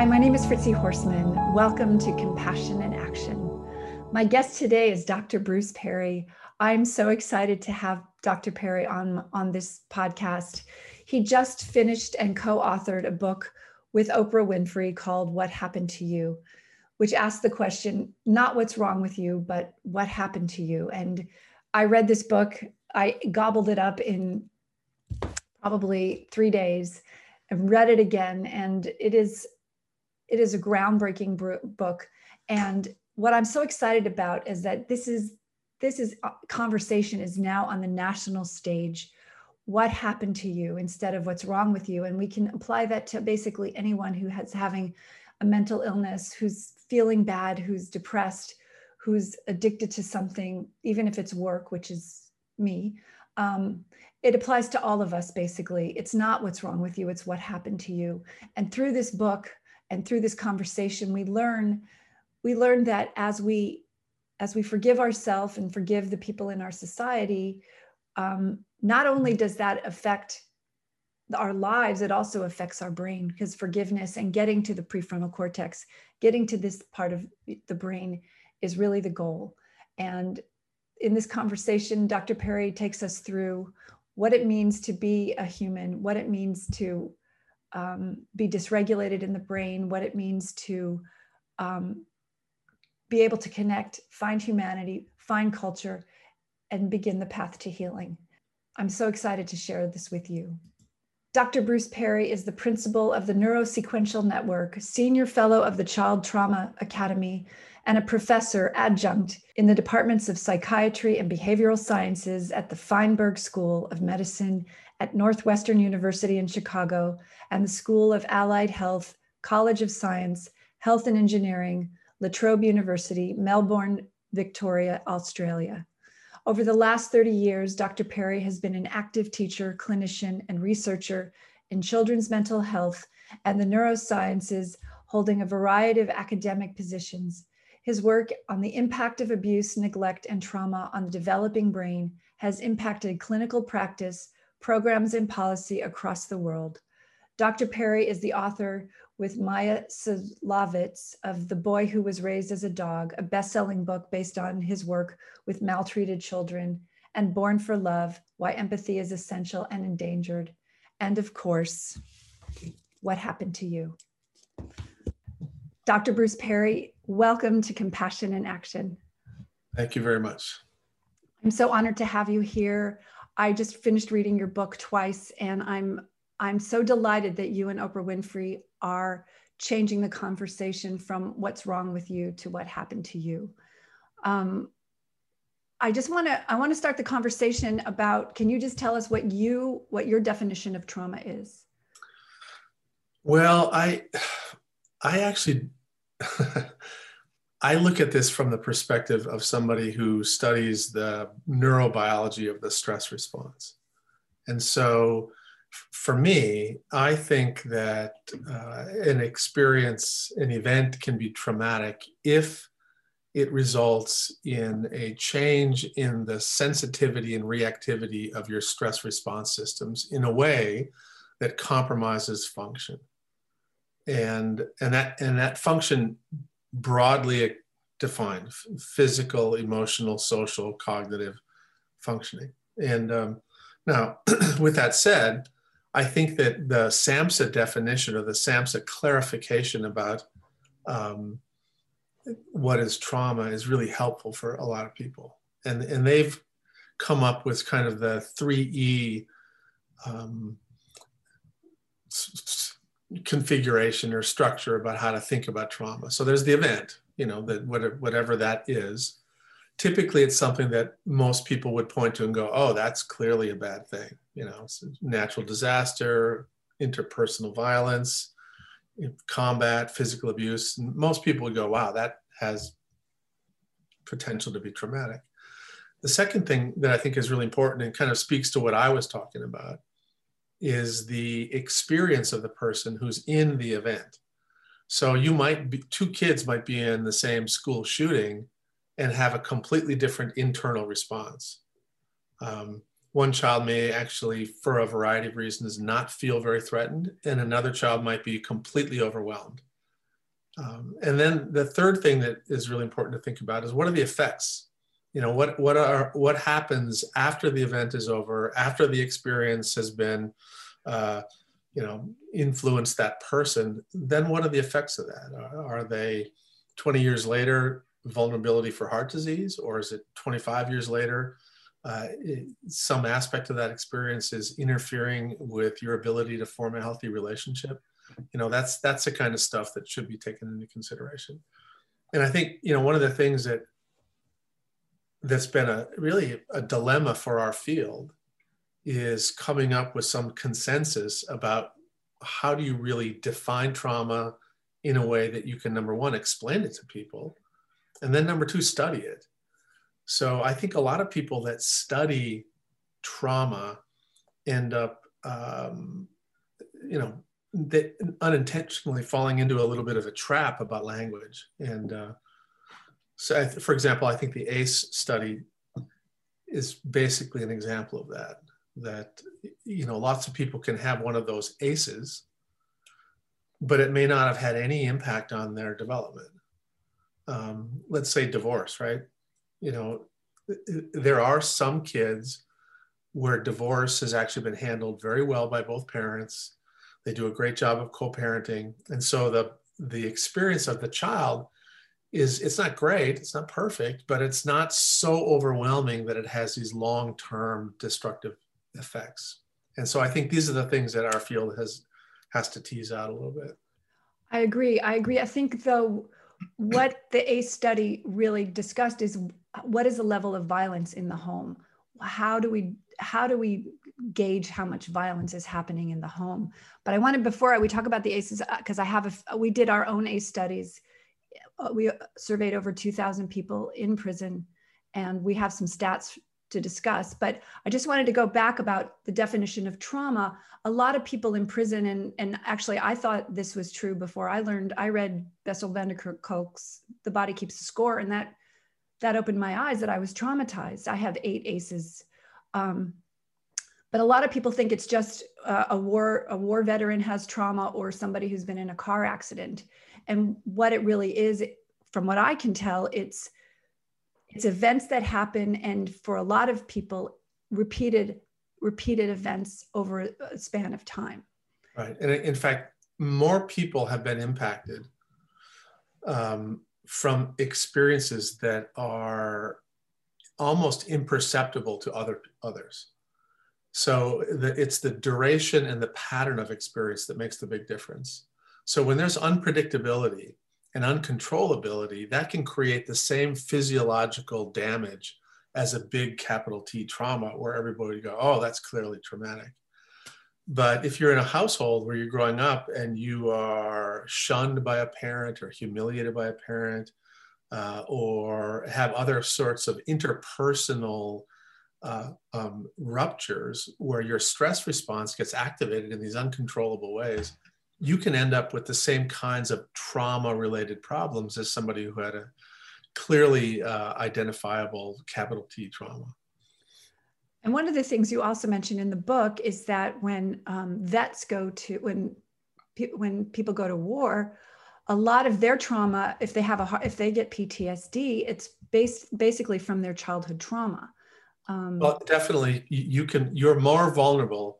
Hi, my name is Fritzi Horstman. Welcome to Compassion in Action. My guest today is Dr. Bruce Perry. I'm so excited to have Dr. Perry on, on this podcast. He just finished and co authored a book with Oprah Winfrey called What Happened to You, which asks the question not what's wrong with you, but what happened to you. And I read this book, I gobbled it up in probably three days and read it again. And it is it is a groundbreaking book. And what I'm so excited about is that this is this is uh, conversation is now on the national stage. What happened to you instead of what's wrong with you? And we can apply that to basically anyone who has having a mental illness, who's feeling bad, who's depressed, who's addicted to something, even if it's work, which is me. Um, it applies to all of us basically. It's not what's wrong with you, it's what happened to you. And through this book, and through this conversation we learn we learn that as we as we forgive ourselves and forgive the people in our society um, not only does that affect our lives it also affects our brain because forgiveness and getting to the prefrontal cortex getting to this part of the brain is really the goal. And in this conversation dr perry takes us through what it means to be a human what it means to um, be dysregulated in the brain, what it means to um, be able to connect, find humanity, find culture, and begin the path to healing. I'm so excited to share this with you. Dr. Bruce Perry is the principal of the Neurosequential Network, senior fellow of the Child Trauma Academy, and a professor adjunct in the departments of psychiatry and behavioral sciences at the Feinberg School of Medicine at Northwestern University in Chicago and the School of Allied Health, College of Science, Health and Engineering, La Trobe University, Melbourne, Victoria, Australia. Over the last 30 years, Dr. Perry has been an active teacher, clinician, and researcher in children's mental health and the neurosciences, holding a variety of academic positions. His work on the impact of abuse, neglect, and trauma on the developing brain has impacted clinical practice, programs and policy across the world. Dr. Perry is the author with Maya Szalavitz of The Boy Who Was Raised as a Dog, a best-selling book based on his work with maltreated children, and Born for Love, Why Empathy is Essential and Endangered. And of course, What Happened to You? Dr. Bruce Perry, welcome to Compassion in Action. Thank you very much. I'm so honored to have you here. I just finished reading your book twice, and I'm I'm so delighted that you and Oprah Winfrey are changing the conversation from what's wrong with you to what happened to you. Um, I just want to I want to start the conversation about. Can you just tell us what you what your definition of trauma is? Well, I I actually I look at this from the perspective of somebody who studies the neurobiology of the stress response. And so for me, I think that uh, an experience, an event can be traumatic if it results in a change in the sensitivity and reactivity of your stress response systems in a way that compromises function. And, and, that, and that function broadly defined physical, emotional, social, cognitive functioning. And um, now, with that said, I think that the SAMHSA definition or the SAMHSA clarification about um, what is trauma is really helpful for a lot of people. And, and they've come up with kind of the 3E um, configuration or structure about how to think about trauma. So there's the event, you know, that whatever that is. Typically, it's something that most people would point to and go, "Oh, that's clearly a bad thing." You know, natural disaster, interpersonal violence, combat, physical abuse. Most people would go, "Wow, that has potential to be traumatic." The second thing that I think is really important and kind of speaks to what I was talking about is the experience of the person who's in the event. So you might be, two kids might be in the same school shooting and have a completely different internal response. Um, one child may actually, for a variety of reasons, not feel very threatened, and another child might be completely overwhelmed. Um, and then the third thing that is really important to think about is what are the effects? You know, what what are what happens after the event is over, after the experience has been, uh, you know, influenced that person. Then what are the effects of that? Are, are they 20 years later vulnerability for heart disease, or is it 25 years later? Uh, it, some aspect of that experience is interfering with your ability to form a healthy relationship you know that's that's the kind of stuff that should be taken into consideration and i think you know one of the things that that's been a really a dilemma for our field is coming up with some consensus about how do you really define trauma in a way that you can number one explain it to people and then number two study it so i think a lot of people that study trauma end up um, you know unintentionally falling into a little bit of a trap about language. And uh, so, for example, I think the ACE study is basically an example of that. That you know, lots of people can have one of those ACEs, but it may not have had any impact on their development. Um, let's say divorce, right? You know, there are some kids where divorce has actually been handled very well by both parents they do a great job of co-parenting. And so the, the experience of the child is it's not great, it's not perfect, but it's not so overwhelming that it has these long-term destructive effects. And so I think these are the things that our field has has to tease out a little bit. I agree. I agree. I think though what the ACE study really discussed is what is the level of violence in the home? How do we how do we gauge how much violence is happening in the home. But I wanted before we talk about the ACEs because I have a, we did our own ACE studies. Uh, we surveyed over 2,000 people in prison, and we have some stats to discuss. But I just wanted to go back about the definition of trauma. A lot of people in prison, and and actually I thought this was true before I learned. I read Bessel van der Kolk's "The Body Keeps the Score," and that that opened my eyes that I was traumatized. I have eight ACEs. Um, but a lot of people think it's just uh, a war a war veteran has trauma or somebody who's been in a car accident and what it really is from what i can tell it's it's events that happen and for a lot of people repeated repeated events over a span of time. Right. And in fact more people have been impacted um, from experiences that are almost imperceptible to other others. So the, it's the duration and the pattern of experience that makes the big difference. So when there's unpredictability and uncontrollability, that can create the same physiological damage as a big capital T trauma where everybody go, oh, that's clearly traumatic. But if you're in a household where you're growing up and you are shunned by a parent or humiliated by a parent, uh, or have other sorts of interpersonal uh, um, ruptures where your stress response gets activated in these uncontrollable ways, you can end up with the same kinds of trauma related problems as somebody who had a clearly uh, identifiable capital T trauma. And one of the things you also mentioned in the book is that when um, vets go to when pe- when people go to war, a lot of their trauma, if they have a if they get PTSD, it's based basically from their childhood trauma. Um, well, definitely, you can. You're more vulnerable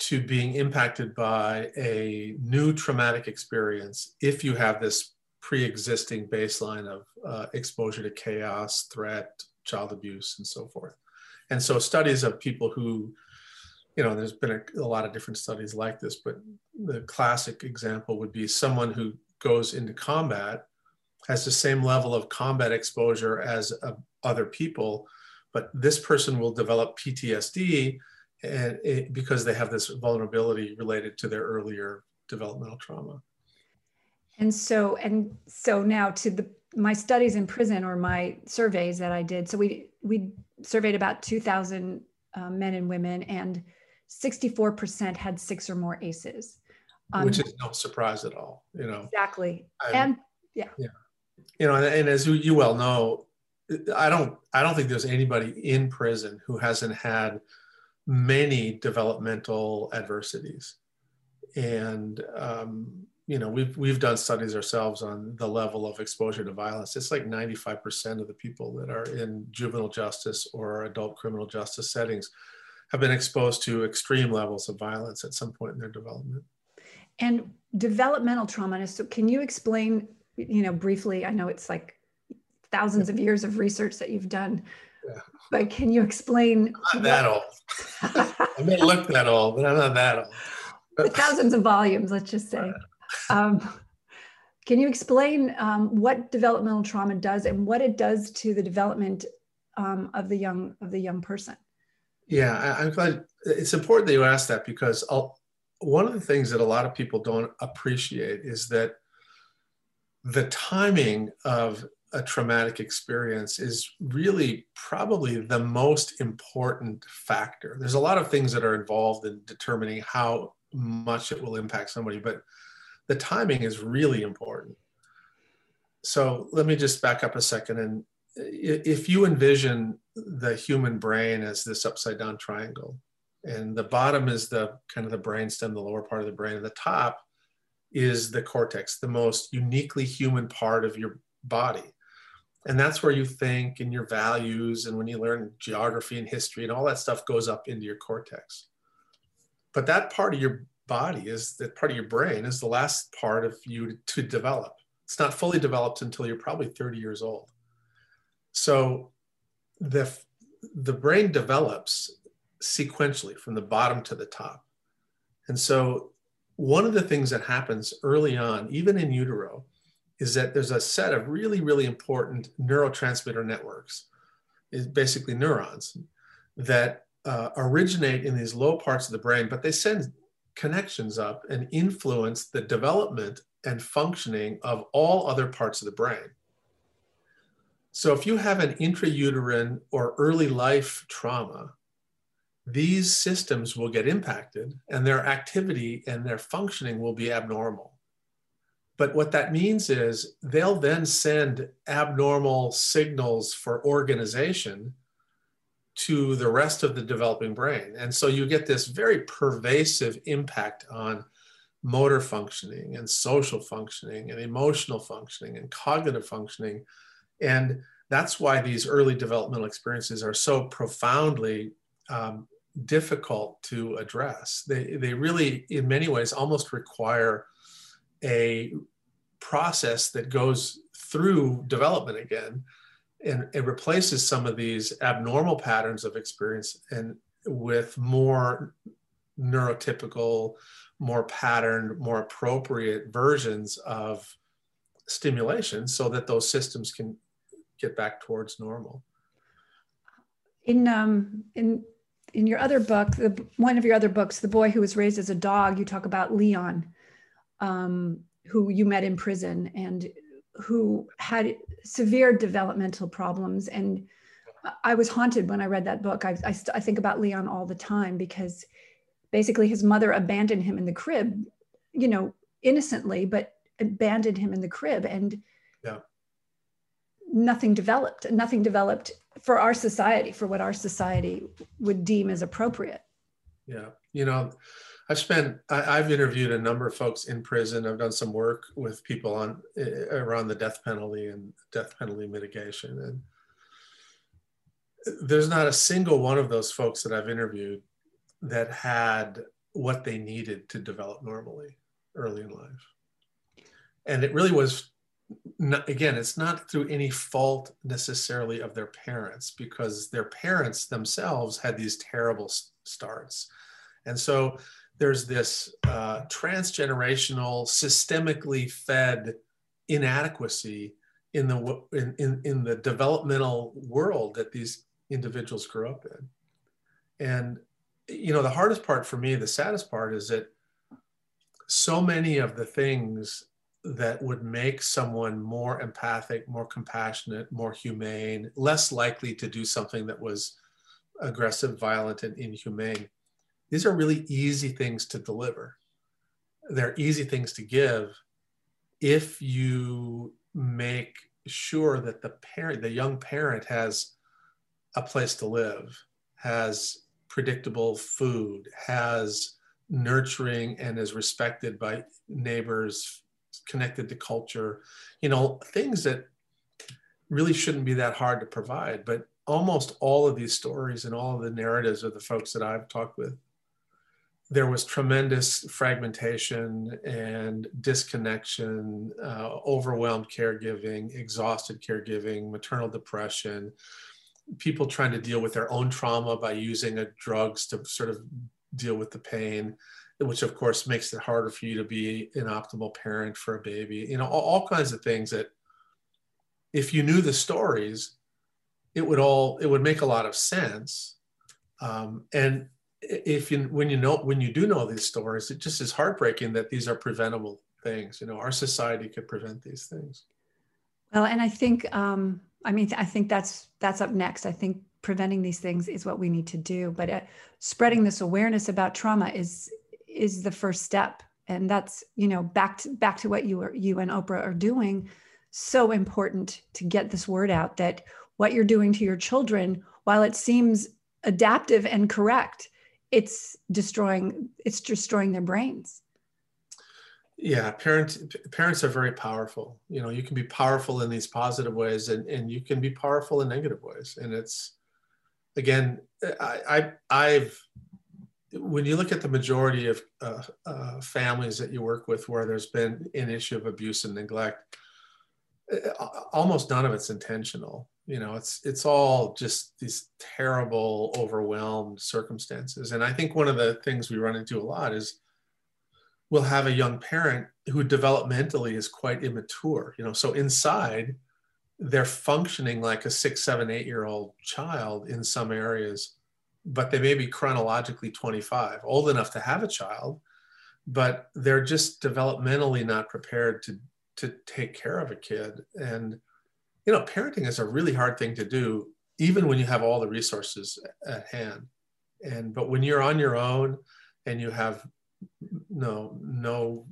to being impacted by a new traumatic experience if you have this pre-existing baseline of uh, exposure to chaos, threat, child abuse, and so forth. And so, studies of people who, you know, there's been a, a lot of different studies like this, but the classic example would be someone who goes into combat has the same level of combat exposure as uh, other people but this person will develop PTSD and it, because they have this vulnerability related to their earlier developmental trauma. And so, and so now to the my studies in prison or my surveys that I did. So we we surveyed about 2,000 uh, men and women, and 64% had six or more ACEs. Um, Which is no surprise at all, you know. Exactly, I'm, and yeah, yeah, you know, and, and as you, you well know, I don't I don't think there's anybody in prison who hasn't had many developmental adversities, and um, you know, we've we've done studies ourselves on the level of exposure to violence. It's like 95% of the people that are in juvenile justice or adult criminal justice settings have been exposed to extreme levels of violence at some point in their development. And developmental trauma. So, can you explain, you know, briefly? I know it's like thousands of years of research that you've done. But can you explain? I'm not that old. I may look that old, but I'm not that old. thousands of volumes, let's just say. Um, can you explain um, what developmental trauma does and what it does to the development um, of the young of the young person? Yeah, I, am glad. It's important that you ask that because I'll, one of the things that a lot of people don't appreciate is that the timing of a traumatic experience is really probably the most important factor. There's a lot of things that are involved in determining how much it will impact somebody, but the timing is really important. So let me just back up a second. And if you envision the human brain as this upside down triangle, and the bottom is the kind of the brainstem, the lower part of the brain, and the top is the cortex, the most uniquely human part of your body. And that's where you think and your values, and when you learn geography and history and all that stuff goes up into your cortex. But that part of your body is that part of your brain is the last part of you to develop. It's not fully developed until you're probably 30 years old. So the, the brain develops sequentially from the bottom to the top. And so one of the things that happens early on, even in utero, is that there's a set of really, really important neurotransmitter networks, is basically neurons that uh, originate in these low parts of the brain, but they send connections up and influence the development and functioning of all other parts of the brain. So if you have an intrauterine or early life trauma, these systems will get impacted and their activity and their functioning will be abnormal. But what that means is they'll then send abnormal signals for organization to the rest of the developing brain. And so you get this very pervasive impact on motor functioning and social functioning and emotional functioning and cognitive functioning. And that's why these early developmental experiences are so profoundly um, difficult to address. They, they really, in many ways, almost require a process that goes through development again and it replaces some of these abnormal patterns of experience and with more neurotypical more patterned more appropriate versions of stimulation so that those systems can get back towards normal. In um in in your other book the one of your other books the boy who was raised as a dog you talk about leon. Um who you met in prison and who had severe developmental problems. And I was haunted when I read that book. I, I, I, think about Leon all the time because basically his mother abandoned him in the crib, you know, innocently, but abandoned him in the crib. And yeah. nothing developed, nothing developed for our society, for what our society would deem as appropriate. Yeah. You know, I've spent, I, have interviewed a number of folks in prison. I've done some work with people on uh, around the death penalty and death penalty mitigation. And there's not a single one of those folks that I've interviewed that had what they needed to develop normally early in life. And it really was, not, again, it's not through any fault necessarily of their parents because their parents themselves had these terrible starts. And so there's this uh, transgenerational, systemically fed inadequacy in the in, in, in the developmental world that these individuals grew up in. And you know, the hardest part for me, the saddest part is that so many of the things that would make someone more empathic, more compassionate, more humane, less likely to do something that was aggressive, violent, and inhumane these are really easy things to deliver. They're easy things to give if you make sure that the parent, the young parent has a place to live, has predictable food, has nurturing and is respected by neighbors, connected to culture, you know, things that really shouldn't be that hard to provide. But almost all of these stories and all of the narratives of the folks that I've talked with, there was tremendous fragmentation and disconnection, uh, overwhelmed caregiving, exhausted caregiving, maternal depression, people trying to deal with their own trauma by using drugs to sort of deal with the pain, which of course makes it harder for you to be an optimal parent for a baby. You know, all, all kinds of things that if you knew the stories, it would all it would make a lot of sense. Um, and if you when you know when you do know these stories, it just is heartbreaking that these are preventable things. You know, our society could prevent these things. Well, and I think um, I mean I think that's that's up next. I think preventing these things is what we need to do but uh, spreading this awareness about trauma is is the first step and that's you know back to back to what you are you and oprah are doing so important to get this word out that what you're doing to your children while it seems adaptive and correct it's destroying it's destroying their brains. Yeah parents parents are very powerful. You know you can be powerful in these positive ways and, and you can be powerful in negative ways. And it's again, I, I have when you look at the majority of uh, uh, families that you work with where there's been an issue of abuse and neglect, uh, almost none of it's intentional. You know, it's it's all just these terrible, overwhelmed circumstances. And I think one of the things we run into a lot is we'll have a young parent who developmentally is quite immature. You know, so inside they're functioning like a six, seven, eight year old child in some areas, but they may be chronologically 25, old enough to have a child, but they're just developmentally not prepared to, to take care of a kid. And, you know, parenting is a really hard thing to do, even when you have all the resources at hand. And, but when you're on your own and you have no, no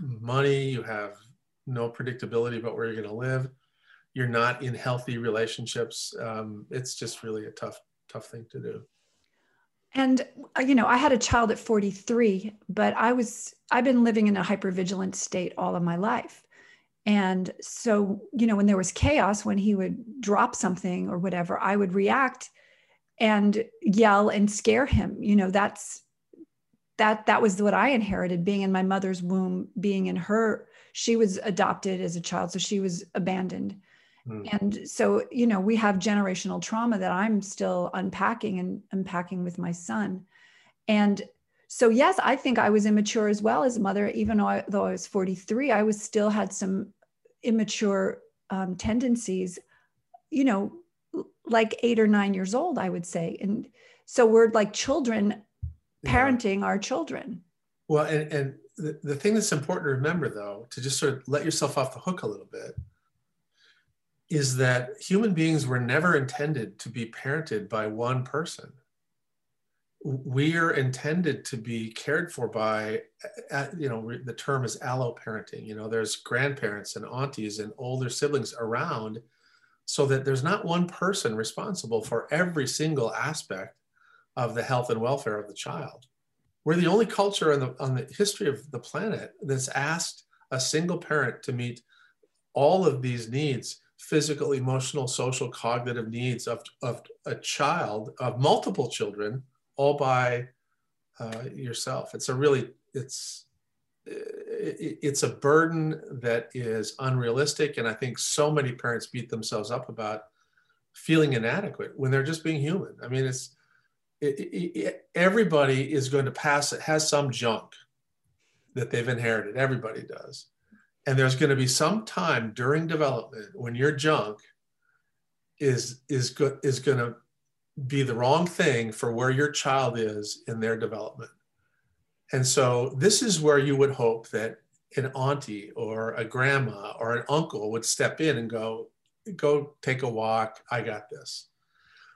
money, you have no predictability about where you're going to live, you're not in healthy relationships, um, it's just really a tough, tough thing to do. And uh, you know, I had a child at 43, but I was I've been living in a hypervigilant state all of my life. And so, you know, when there was chaos, when he would drop something or whatever, I would react and yell and scare him. You know, that's that that was what I inherited being in my mother's womb, being in her she was adopted as a child so she was abandoned Mm. And so, you know, we have generational trauma that I'm still unpacking and unpacking with my son. And so, yes, I think I was immature as well as a mother, even though I, though I was 43, I was still had some immature um, tendencies, you know, like eight or nine years old, I would say. And so we're like children parenting yeah. our children. Well, and, and the, the thing that's important to remember, though, to just sort of let yourself off the hook a little bit, is that human beings were never intended to be parented by one person. We are intended to be cared for by, you know, the term is allo parenting. You know, there's grandparents and aunties and older siblings around so that there's not one person responsible for every single aspect of the health and welfare of the child. We're the only culture in the, on the history of the planet that's asked a single parent to meet all of these needs physical, emotional, social, cognitive needs of, of a child, of multiple children, all by uh, yourself. It's a really, it's, it's a burden that is unrealistic. And I think so many parents beat themselves up about feeling inadequate when they're just being human. I mean, it's, it, it, it, everybody is going to pass it, has some junk that they've inherited. Everybody does. And there's going to be some time during development when your junk is is good is going to be the wrong thing for where your child is in their development. And so this is where you would hope that an auntie or a grandma or an uncle would step in and go, go take a walk. I got this.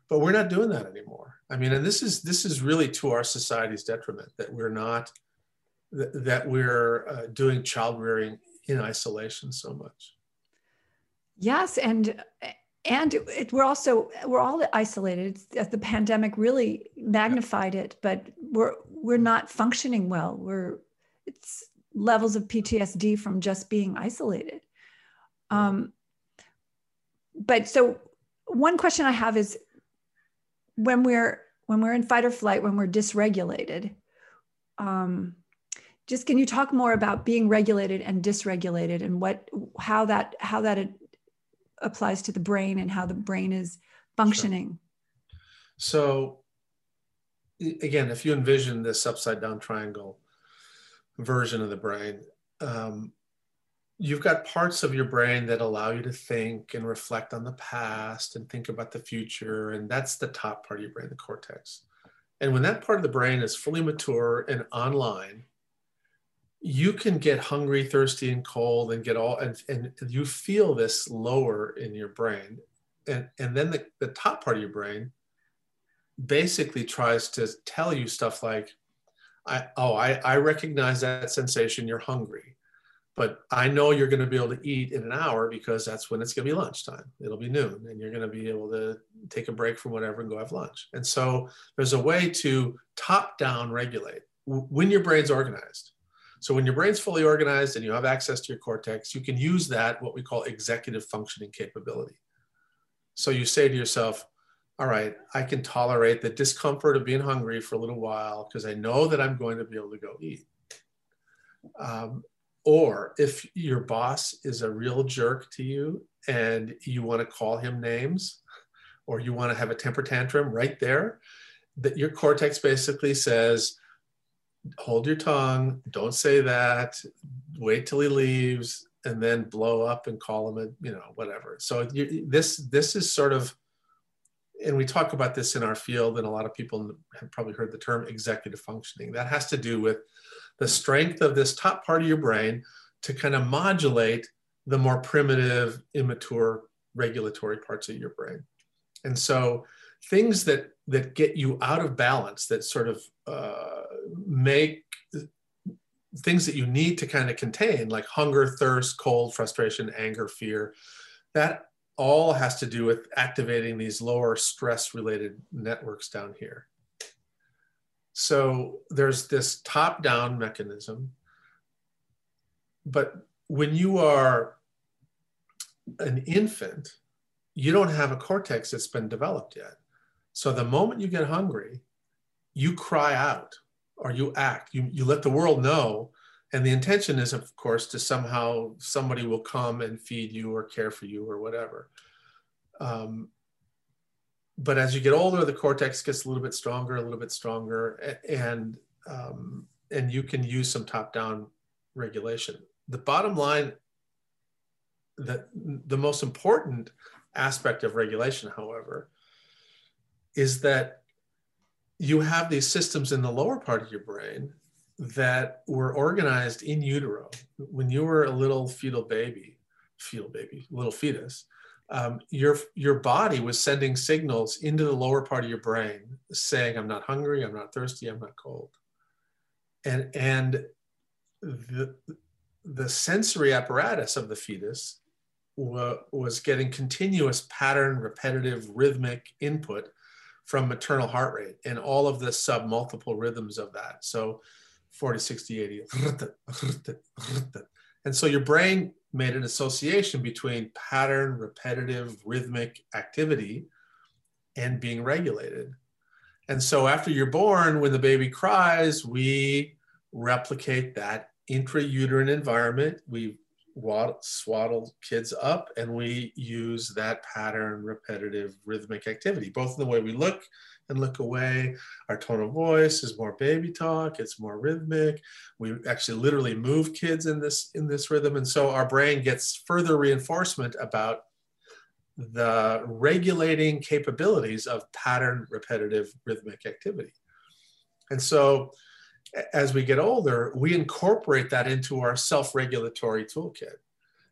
But we're not doing that anymore. I mean, and this is this is really to our society's detriment that we're not that we're uh, doing child rearing in isolation so much. Yes, and and it, we're also we're all isolated. It's, the pandemic really magnified it but we're we're not functioning well. We're it's levels of ptsd from just being isolated. Um, but so one question i have is when we're when we're in fight or flight when we're dysregulated um, just can you talk more about being regulated and dysregulated and what how that how that applies to the brain and how the brain is functioning sure. so again if you envision this upside down triangle version of the brain um, you've got parts of your brain that allow you to think and reflect on the past and think about the future and that's the top part of your brain the cortex and when that part of the brain is fully mature and online you can get hungry, thirsty, and cold and get all, and, and you feel this lower in your brain. And, and then the, the top part of your brain basically tries to tell you stuff like, I, oh, I, I recognize that sensation, you're hungry. But I know you're going to be able to eat in an hour because that's when it's going to be lunchtime. It'll be noon, and you're going to be able to take a break from whatever and go have lunch. And so there's a way to top down regulate when your brain's organized so when your brain's fully organized and you have access to your cortex, you can use that, what we call executive functioning capability. So you say to yourself, all right, I can tolerate the discomfort of being hungry for a little while because I know that I'm going to be able to go eat. Um, or if your boss is a real jerk to you and you want to call him names or you want to have a temper tantrum right there, that your cortex basically says, hold your tongue, don't say that, wait till he leaves, and then blow up and call him a, you know, whatever. So you, this this is sort of, and we talk about this in our field, and a lot of people have probably heard the term executive functioning. That has to do with the strength of this top part of your brain to kind of modulate the more primitive, immature regulatory parts of your brain. And so things that that get you out of balance, that sort of uh, make things that you need to kind of contain, like hunger, thirst, cold, frustration, anger, fear, that all has to do with activating these lower stress related networks down here. So there's this top down mechanism. But when you are an infant, you don't have a cortex that's been developed yet. So the moment you get hungry, you cry out or you act, you, you let the world know. And the intention is, of course, to somehow somebody will come and feed you or care for you or whatever. Um, but as you get older, the cortex gets a little bit stronger, a little bit stronger, and um, and you can use some top-down regulation. The bottom line, the the most important aspect of regulation, however, is that you have these systems in the lower part of your brain that were organized in utero when you were a little fetal baby, fetal baby, little fetus. Um, your your body was sending signals into the lower part of your brain saying, "I'm not hungry, I'm not thirsty, I'm not cold," and and the the sensory apparatus of the fetus wa- was getting continuous pattern, repetitive, rhythmic input from maternal heart rate and all of the sub multiple rhythms of that. So 40, 60, 80. And so your brain made an association between pattern, repetitive, rhythmic activity and being regulated. And so after you're born, when the baby cries, we replicate that intrauterine environment. We swaddle kids up and we use that pattern repetitive rhythmic activity both in the way we look and look away. Our tone of voice is more baby talk it's more rhythmic. We actually literally move kids in this in this rhythm and so our brain gets further reinforcement about the regulating capabilities of pattern repetitive rhythmic activity. And so as we get older, we incorporate that into our self-regulatory toolkit.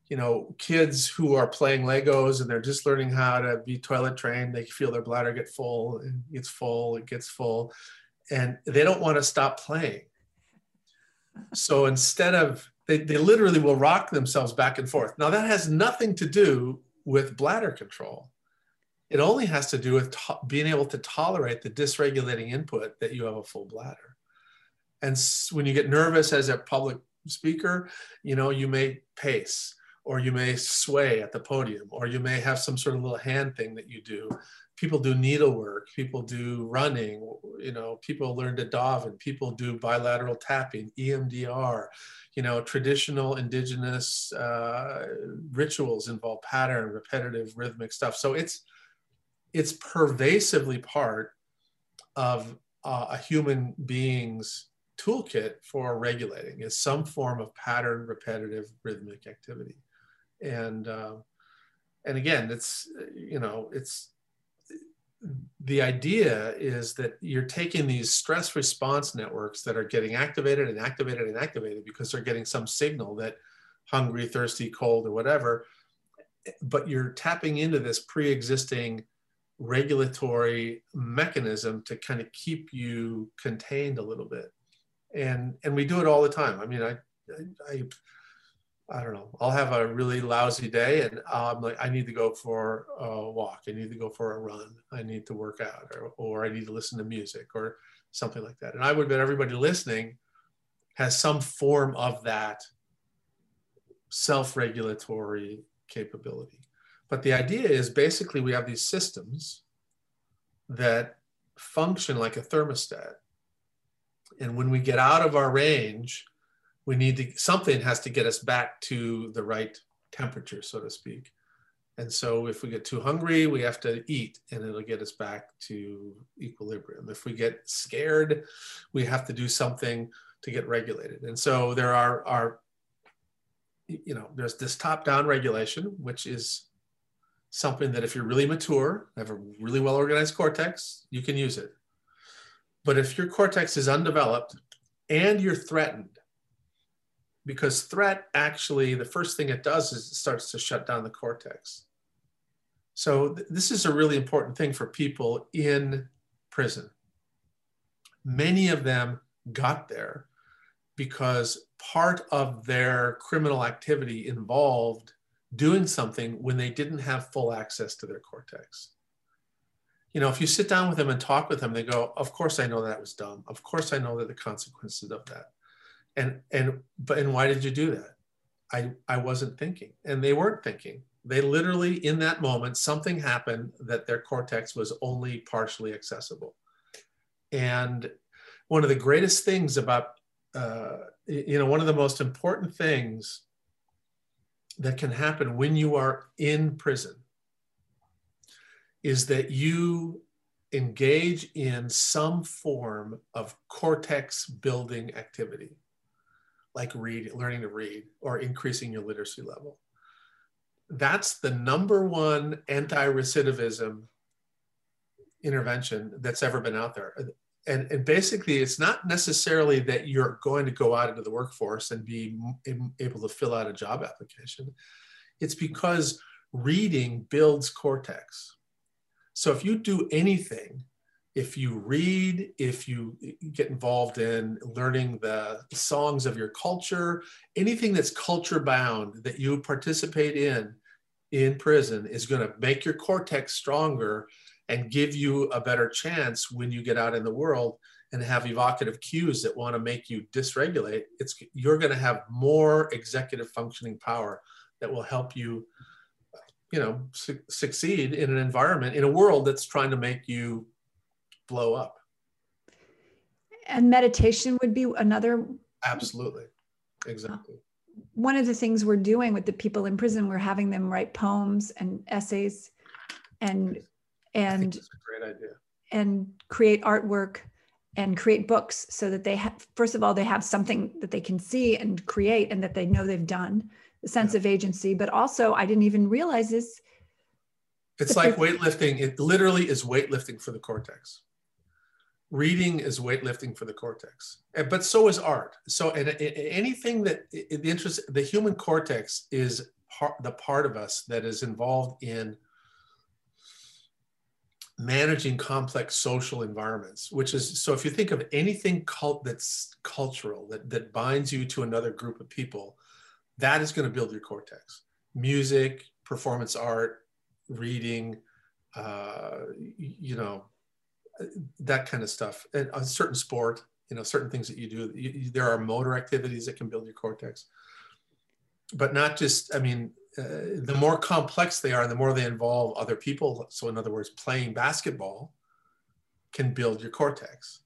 You know, kids who are playing Legos and they're just learning how to be toilet trained, they feel their bladder get full, it gets full, it gets full, and they don't want to stop playing. So instead of, they, they literally will rock themselves back and forth. Now that has nothing to do with bladder control. It only has to do with to- being able to tolerate the dysregulating input that you have a full bladder. And when you get nervous as a public speaker, you know, you may pace or you may sway at the podium or you may have some sort of little hand thing that you do. People do needlework, people do running, you know, people learn to daven, people do bilateral tapping, EMDR, you know, traditional indigenous uh, rituals involve pattern, repetitive, rhythmic stuff. So it's it's pervasively part of uh, a human being's toolkit for regulating is some form of pattern, repetitive, rhythmic activity. And uh, and again, it's you know it's the idea is that you're taking these stress response networks that are getting activated and activated and activated because they're getting some signal that hungry, thirsty, cold, or whatever. But you're tapping into this pre-existing regulatory mechanism to kind of keep you contained a little bit and and we do it all the time. I mean i i i don't know. I'll have a really lousy day and i'm like i need to go for a walk. I need to go for a run. I need to work out or, or i need to listen to music or something like that. And i would bet everybody listening has some form of that self-regulatory capability. But the idea is basically we have these systems that function like a thermostat and when we get out of our range, we need to, something has to get us back to the right temperature, so to speak. And so if we get too hungry, we have to eat and it'll get us back to equilibrium. If we get scared, we have to do something to get regulated. And so there are, are you know, there's this top down regulation, which is something that if you're really mature, have a really well organized cortex, you can use it. But if your cortex is undeveloped and you're threatened, because threat actually, the first thing it does is it starts to shut down the cortex. So th- this is a really important thing for people in prison. Many of them got there because part of their criminal activity involved doing something when they didn't have full access to their cortex you know, if you sit down with them and talk with them, they go, "Of course I know that was dumb. Of course I know that the consequences of that." And and but and why did you do that? I I wasn't thinking, and they weren't thinking. They literally in that moment something happened that their cortex was only partially accessible. And one of the greatest things about uh, you know one of the most important things that can happen when you are in prison is that you engage in some form of cortex building activity, like read, learning to read or increasing your literacy level. That's the number one anti recidivism intervention that's ever been out there. And, and basically, it's not necessarily that you're going to go out into the workforce and be able to fill out a job application. It's because reading builds cortex so if you do anything, if you read, if you get involved in learning the songs of your culture, anything that's culture bound that you participate in in prison is going to make your cortex stronger and give you a better chance when you get out in the world and have evocative cues that want to make you dysregulate. It's you're going to have more executive functioning power that will help you you know su- succeed in an environment in a world that's trying to make you blow up. And meditation would be another absolutely. Exactly. One of the things we're doing with the people in prison we're having them write poems and essays and and great idea. and create artwork and create books so that they have first of all they have something that they can see and create and that they know they've done sense yeah. of agency, but also I didn't even realize this. It's like weightlifting. It literally is weightlifting for the cortex. Reading is weightlifting for the cortex, but so is art. So, and anything that the interest, the human cortex is part, the part of us that is involved in managing complex social environments which is so if you think of anything cult that's cultural that, that binds you to another group of people that is going to build your cortex music performance art reading uh, you know, that kind of stuff. And a certain sport, you know, certain things that you do. You, there are motor activities that can build your cortex, but not just. I mean, uh, the more complex they are, the more they involve other people. So, in other words, playing basketball can build your cortex.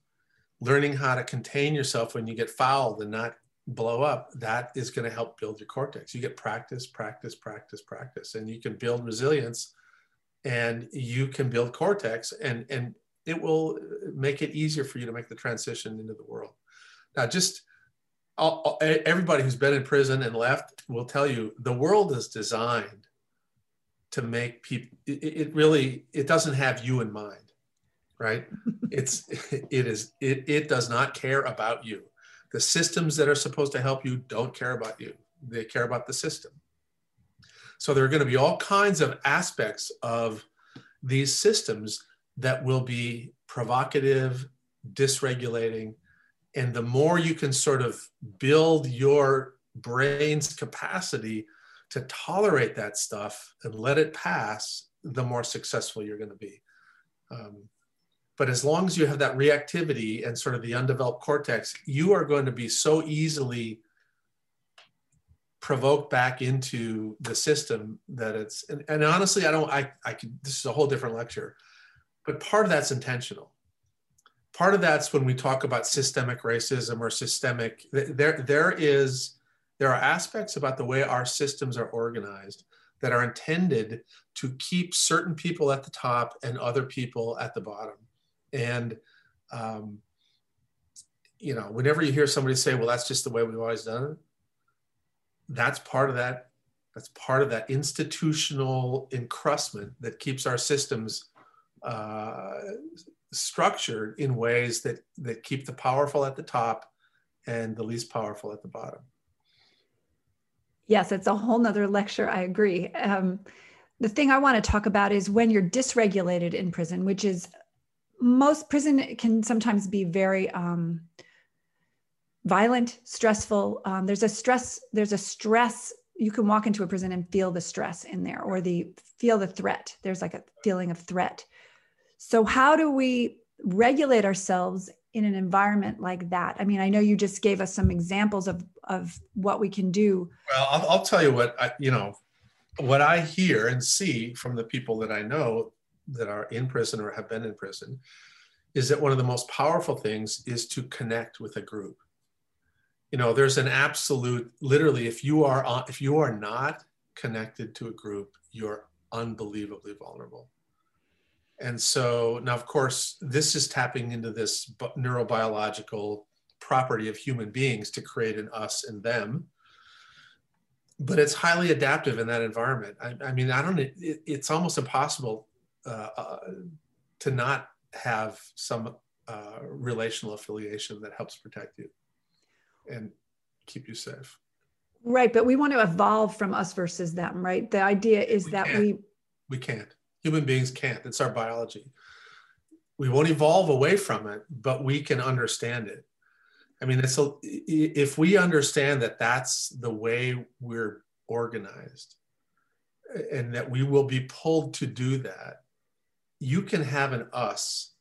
Learning how to contain yourself when you get fouled and not blow up, that is going to help build your cortex. You get practice, practice, practice, practice, and you can build resilience and you can build cortex and, and it will uh, make it easier for you to make the transition into the world. Now, just everybody who's been in prison and left will tell you the world is designed to make people, it, it really, it doesn't have you in mind, right? it's, it is, it, it does not care about you the systems that are supposed to help you don't care about you, they care about the system. So there are going to be all kinds of aspects of these systems that will be provocative, dysregulating. And the more you can sort of build your brain's capacity to tolerate that stuff and let it pass, the more successful you're going to be. Um, but as long as you have that reactivity and sort of the undeveloped cortex, you are going to be so easily provoked back into the system that it's and, and honestly i don't i i could this is a whole different lecture but part of that's intentional. Part of that's when we talk about systemic racism or systemic there there is there are aspects about the way our systems are organized that are intended to keep certain people at the top and other people at the bottom and, um, you know, whenever you hear somebody say, well, that's just the way we've always done it, that's part of that. That's part of that institutional encrustment that keeps our systems uh, structured in ways that, that keep the powerful at the top and the least powerful at the bottom. Yes, it's a whole nother lecture. I agree. Um, the thing I want to talk about is when you're dysregulated in prison, which is most prison can sometimes be very um, violent, stressful. Um, there's a stress. There's a stress. You can walk into a prison and feel the stress in there, or the feel the threat. There's like a feeling of threat. So how do we regulate ourselves in an environment like that? I mean, I know you just gave us some examples of of what we can do. Well, I'll, I'll tell you what I, you know, what I hear and see from the people that I know that are in prison or have been in prison is that one of the most powerful things is to connect with a group. You know there's an absolute literally if you are uh, if you are not connected to a group you're unbelievably vulnerable. And so now of course this is tapping into this neurobiological property of human beings to create an us and them. But it's highly adaptive in that environment. I, I mean i don't it, it's almost impossible uh, uh, to not have some uh, relational affiliation that helps protect you and keep you safe. Right, but we want to evolve from us versus them, right? The idea is we that can't. we we can't. Human beings can't. It's our biology. We won't evolve away from it, but we can understand it. I mean, it's a, if we understand that that's the way we're organized, and that we will be pulled to do that, you can have an us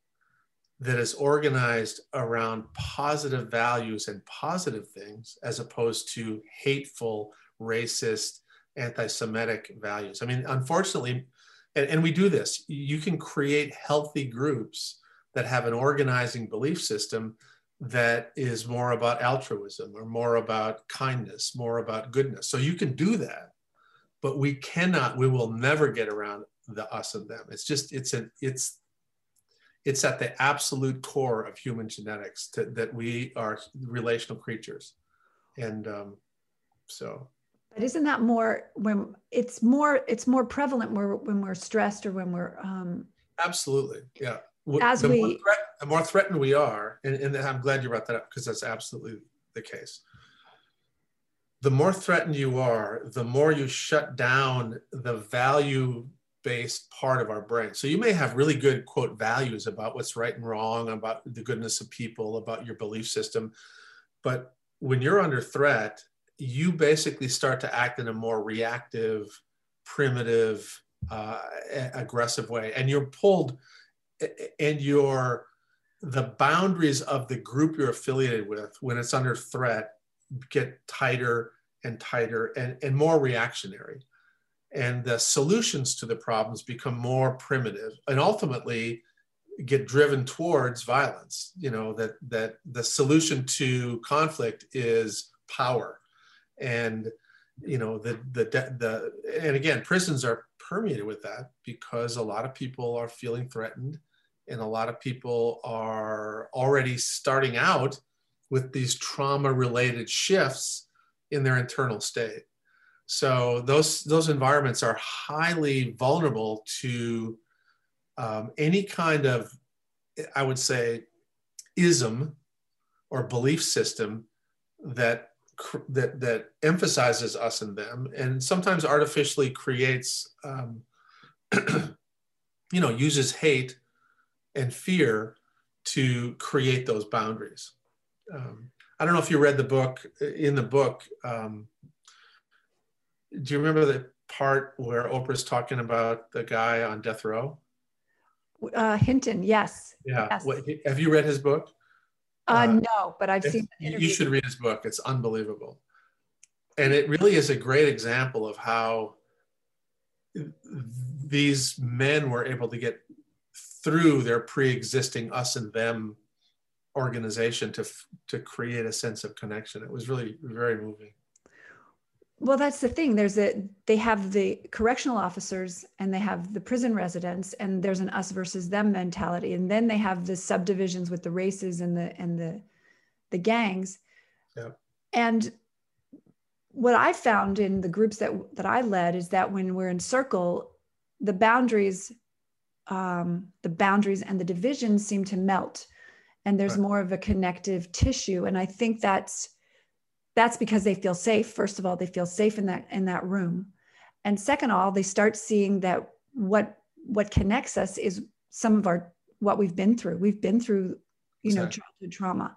that is organized around positive values and positive things as opposed to hateful, racist, anti Semitic values. I mean, unfortunately, and, and, we do this, you can create healthy groups that have an organizing belief system that is more about altruism or more about kindness, more about goodness. So you can do that, but we cannot, we will never get around the us and them. It's just it's an it's it's at the absolute core of human genetics to, that we are relational creatures, and um, so. But isn't that more when it's more it's more prevalent where when we're stressed or when we're um, absolutely yeah as the we more threat, the more threatened we are and, and i'm glad you brought that up because that's absolutely the case the more threatened you are the more you shut down the value based part of our brain. So you may have really good quote values about what's right and wrong, about the goodness of people, about your belief system. But when you're under threat, you basically start to act in a more reactive, primitive, uh, aggressive way, and you're pulled, and your the boundaries of the group you're affiliated with when it's under threat get tighter and tighter and, and more reactionary and the solutions to the problems become more primitive and ultimately get driven towards violence you know that that the solution to conflict is power. And you know the the the and again prisons are permeated with that because a lot of people are feeling threatened and a lot of people are already starting out with these trauma related shifts in their internal state so those those environments are highly vulnerable to um, any kind of, I would say, ism or belief system that that that emphasizes us and them, and sometimes artificially creates, um, you know, uses hate and fear to create those boundaries. Um, I don't know if you read the book. In the book, um, do you remember the part where Oprah's talking about the guy on death row? Uh, Hinton, yes. Yeah. Yes. What, have you read his book? Uh, uh, no, but I've seen. You should read his book. It's unbelievable, and it really is a great example of how these men were able to get through their pre-existing us and them organization to to create a sense of connection. It was really very moving well that's the thing there's a they have the correctional officers and they have the prison residents and there's an us versus them mentality and then they have the subdivisions with the races and the and the the gangs yeah. and what i found in the groups that that i led is that when we're in circle the boundaries um, the boundaries and the divisions seem to melt and there's right. more of a connective tissue and i think that's that's because they feel safe. First of all they feel safe in that in that room. And second of all they start seeing that what what connects us is some of our what we've been through. We've been through you know childhood trauma.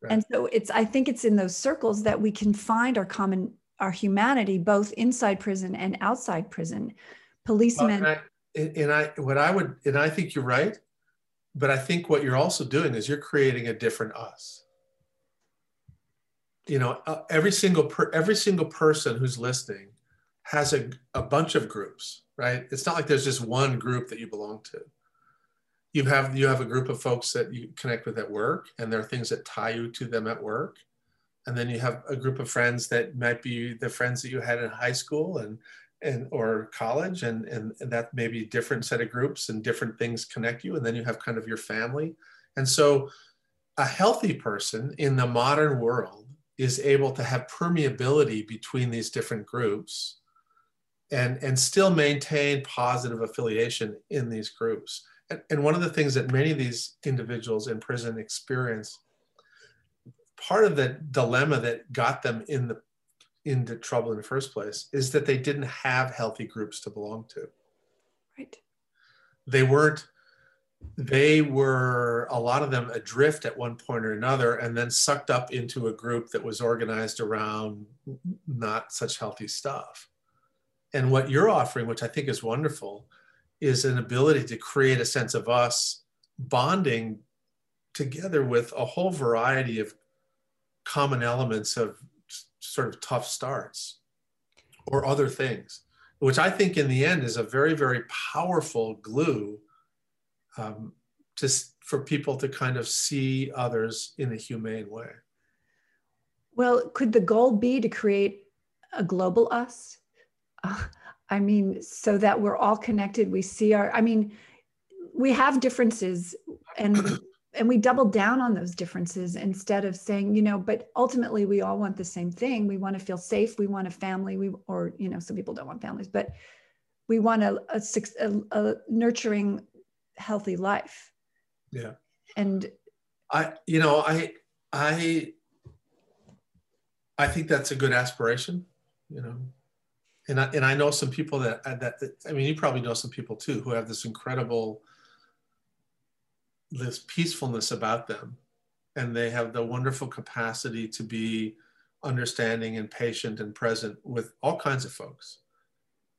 Right. and so it's i think it's in those circles that we can find our common our humanity both inside prison and outside prison. Policemen well, and, I, and I what i would and i think you're right but i think what you're also doing is you're creating a different us you know uh, every single per, every single person who's listening has a, a bunch of groups right? It's not like there's just one group that you belong to. You have you have a group of folks that you connect with at work and there are things that tie you to them at work. And then you have a group of friends that might be the friends that you had in high school and and or college and, and and that may be different set of groups and different things connect you. And then you have kind of your family. And so a healthy person in the modern world is able to have permeability between these different groups and, and still maintain positive affiliation in these groups. And, and one of the things that many of these individuals in prison experience, part of the dilemma that got them in the into trouble in the first place is that they didn't have healthy groups to belong to. Right. They weren't they were a lot of them adrift at one point or another and then sucked up into a group that was organized around not such healthy stuff. And what you're offering which i think is wonderful is an ability to create a sense of us bonding together with a whole variety of common elements of sort of tough starts or other things which i think in the end is a very very powerful glue um, just for people to kind of see others in a humane way. Well, could the goal be to create a global us? Uh, I mean, so that we're all connected. We see our, I mean, we have differences and and we double down on those differences instead of saying, you know, but ultimately we all want the same thing. We want to feel safe. We want a family. We or you know, some people don't want families, but we want a, a, a, a nurturing healthy life. Yeah. And i you know i i i think that's a good aspiration you know. And I, and I know some people that, uh, that that I mean you probably know some people too who have this incredible this peacefulness about them. And they have the wonderful capacity to be understanding and patient and present with all kinds of folks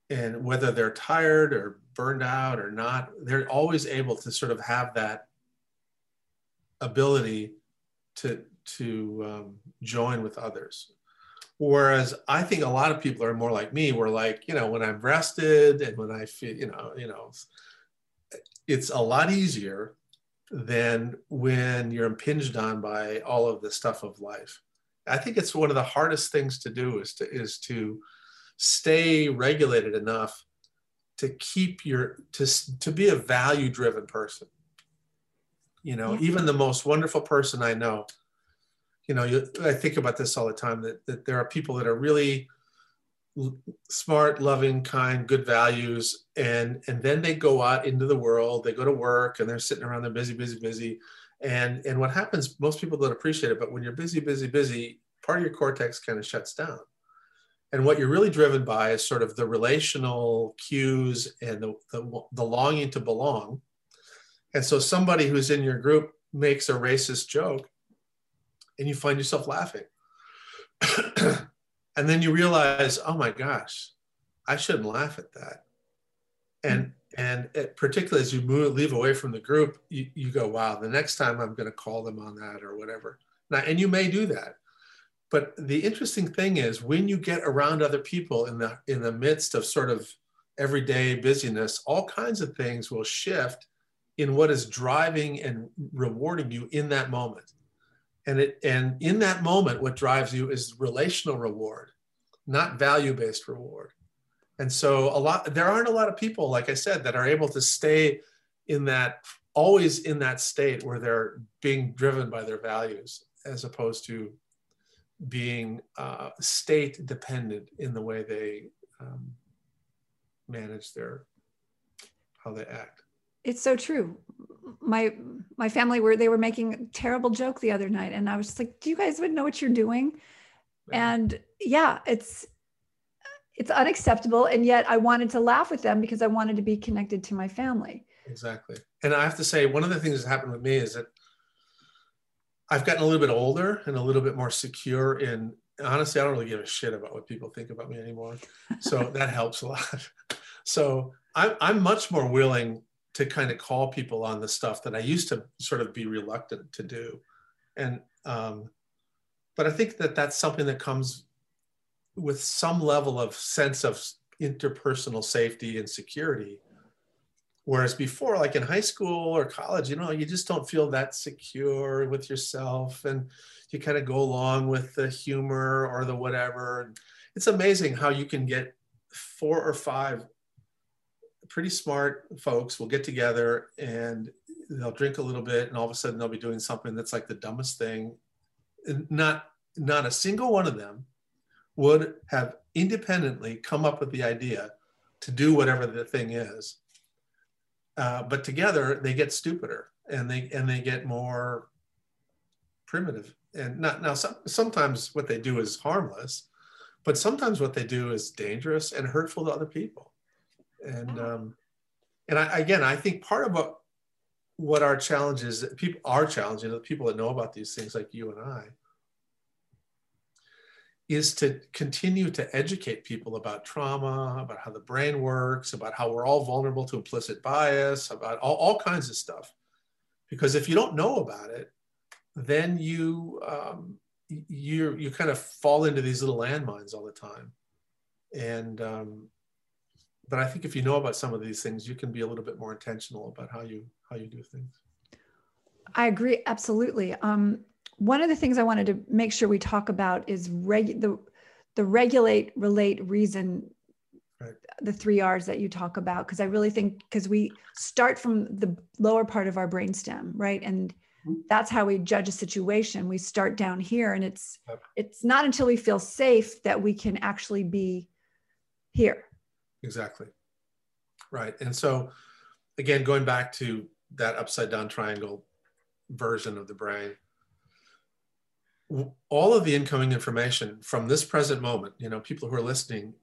and whether they're tired or burned out or not, they're always able to sort of have that ability to to um, join with others. Whereas I think a lot of people are more like me, where like, you know, when I'm rested and when I feel, you know, you know, it's a lot easier than when you're impinged on by all of the stuff of life. I think it's one of the hardest things to do is to is to stay regulated enough to keep your to to be a value driven person. You know, yeah. even the most wonderful person I know, you know, you, I think about this all the time that, that there are people that are really smart, loving, kind, good values, and and then they go out into the world. They go to work, and they're sitting around. They're busy, busy, busy, and and what happens? Most people don't appreciate it, but when you're busy, busy, busy, part of your cortex kind of shuts down. And what you're really driven by is sort of the relational cues and the, the, the longing to belong. And so somebody who's in your group makes a racist joke, and you find yourself laughing. and then you realize oh my gosh i shouldn't laugh at that and and it, particularly as you move leave away from the group you, you go wow the next time i'm going to call them on that or whatever now and you may do that but the interesting thing is when you get around other people in the in the midst of sort of everyday busyness all kinds of things will shift in what is driving and rewarding you in that moment. And it and in that moment what drives you is relational reward not value-based reward. And so a lot there aren't a lot of people like i said that are able to stay in that always in that state where they're being driven by their values as opposed to being uh, state dependent in the way they um, manage their how they act. It's so true. My my family were they were making a terrible joke the other night and i was just like do you guys even know what you're doing? And yeah it's it's unacceptable and yet i wanted to laugh with them because i wanted to be connected to my family. Exactly. And i have to say one of the things that happened with me is that i've gotten a little bit older and a little bit more secure in honestly i don't really give a shit about what people think about me anymore so that helps a lot so I'm, I'm much more willing to kind of call people on the stuff that I used to sort of be reluctant to do. And, um, but I think that that's something that comes with some level of sense of interpersonal safety and security. Whereas before, like in high school or college, you know, you just don't feel that secure with yourself and you kind of go along with the humor or the whatever. It's amazing how you can get four or five pretty smart folks will get together and they'll drink a little bit and all of a sudden they'll be doing something that's like the dumbest thing not not a single one of them would have independently come up with the idea to do whatever the thing is uh, but together they get stupider and they and they get more primitive. And not now some, sometimes what they do is harmless but sometimes what they do is dangerous and hurtful to other people. And um, and I, again, I think part of what what our challenge is, people are challenging the people that know about these things, like you and I, is to continue to educate people about trauma, about how the brain works, about how we're all vulnerable to implicit bias, about all, all kinds of stuff. Because if you don't know about it, then you um, you you kind of fall into these little landmines all the time, and um, but I think if you know about some of these things, you can be a little bit more intentional about how you how you do things. I agree absolutely. Um, one of the things I wanted to make sure we talk about is reg- the the regulate, relate, reason, right. the three R's that you talk about. Because I really think because we start from the lower part of our brainstem, right, and mm-hmm. that's how we judge a situation. We start down here, and it's yep. it's not until we feel safe that we can actually be here Exactly. Right. And so, again, going back to that upside down triangle version of the brain, all of the incoming information from this present moment, you know, people who are listening,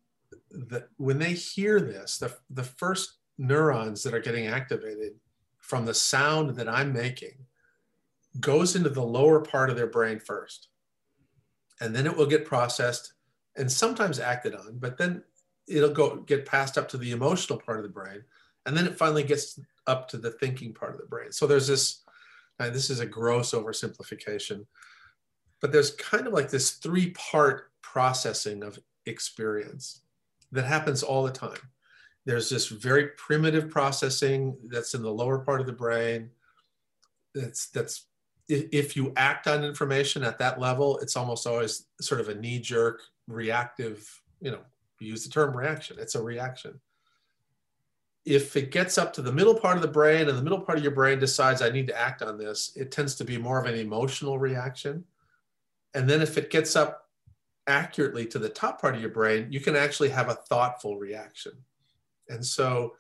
that when they hear this, the, the first neurons that are getting activated from the sound that I'm making goes into the lower part of their brain first. And then it will get processed and sometimes acted on, but then it'll go get passed up to the emotional part of the brain and then it finally gets up to the thinking part of the brain so there's this this is a gross oversimplification but there's kind of like this three part processing of experience that happens all the time. There's this very primitive processing that's in the lower part of the brain that's that's if you act on information at that level it's almost always sort of a knee jerk reactive you know use the term reaction it's a reaction. If it gets up to the middle part of the brain and the middle part of your brain decides i need to act on this it tends to be more of an emotional reaction and then if it gets up accurately to the top part of your brain you can actually have a thoughtful reaction and so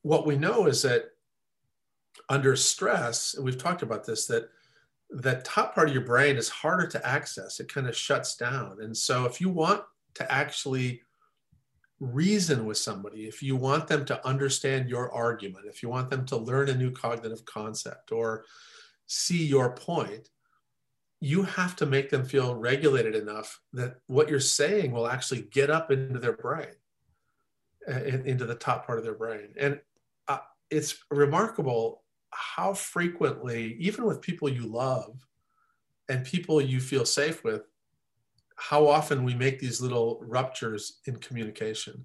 what we know is that under stress, and we've talked about this, that that top part of your brain is harder to access. It kind of shuts down. And so if you want to actually reason with somebody, if you want them to understand your argument, if you want them to learn a new cognitive concept or see your point, you have to make them feel regulated enough that what you're saying will actually get up into their brain, into the top part of their brain. And uh, it's remarkable how frequently, even with people you love and people you feel safe with, how often we make these little ruptures in communication.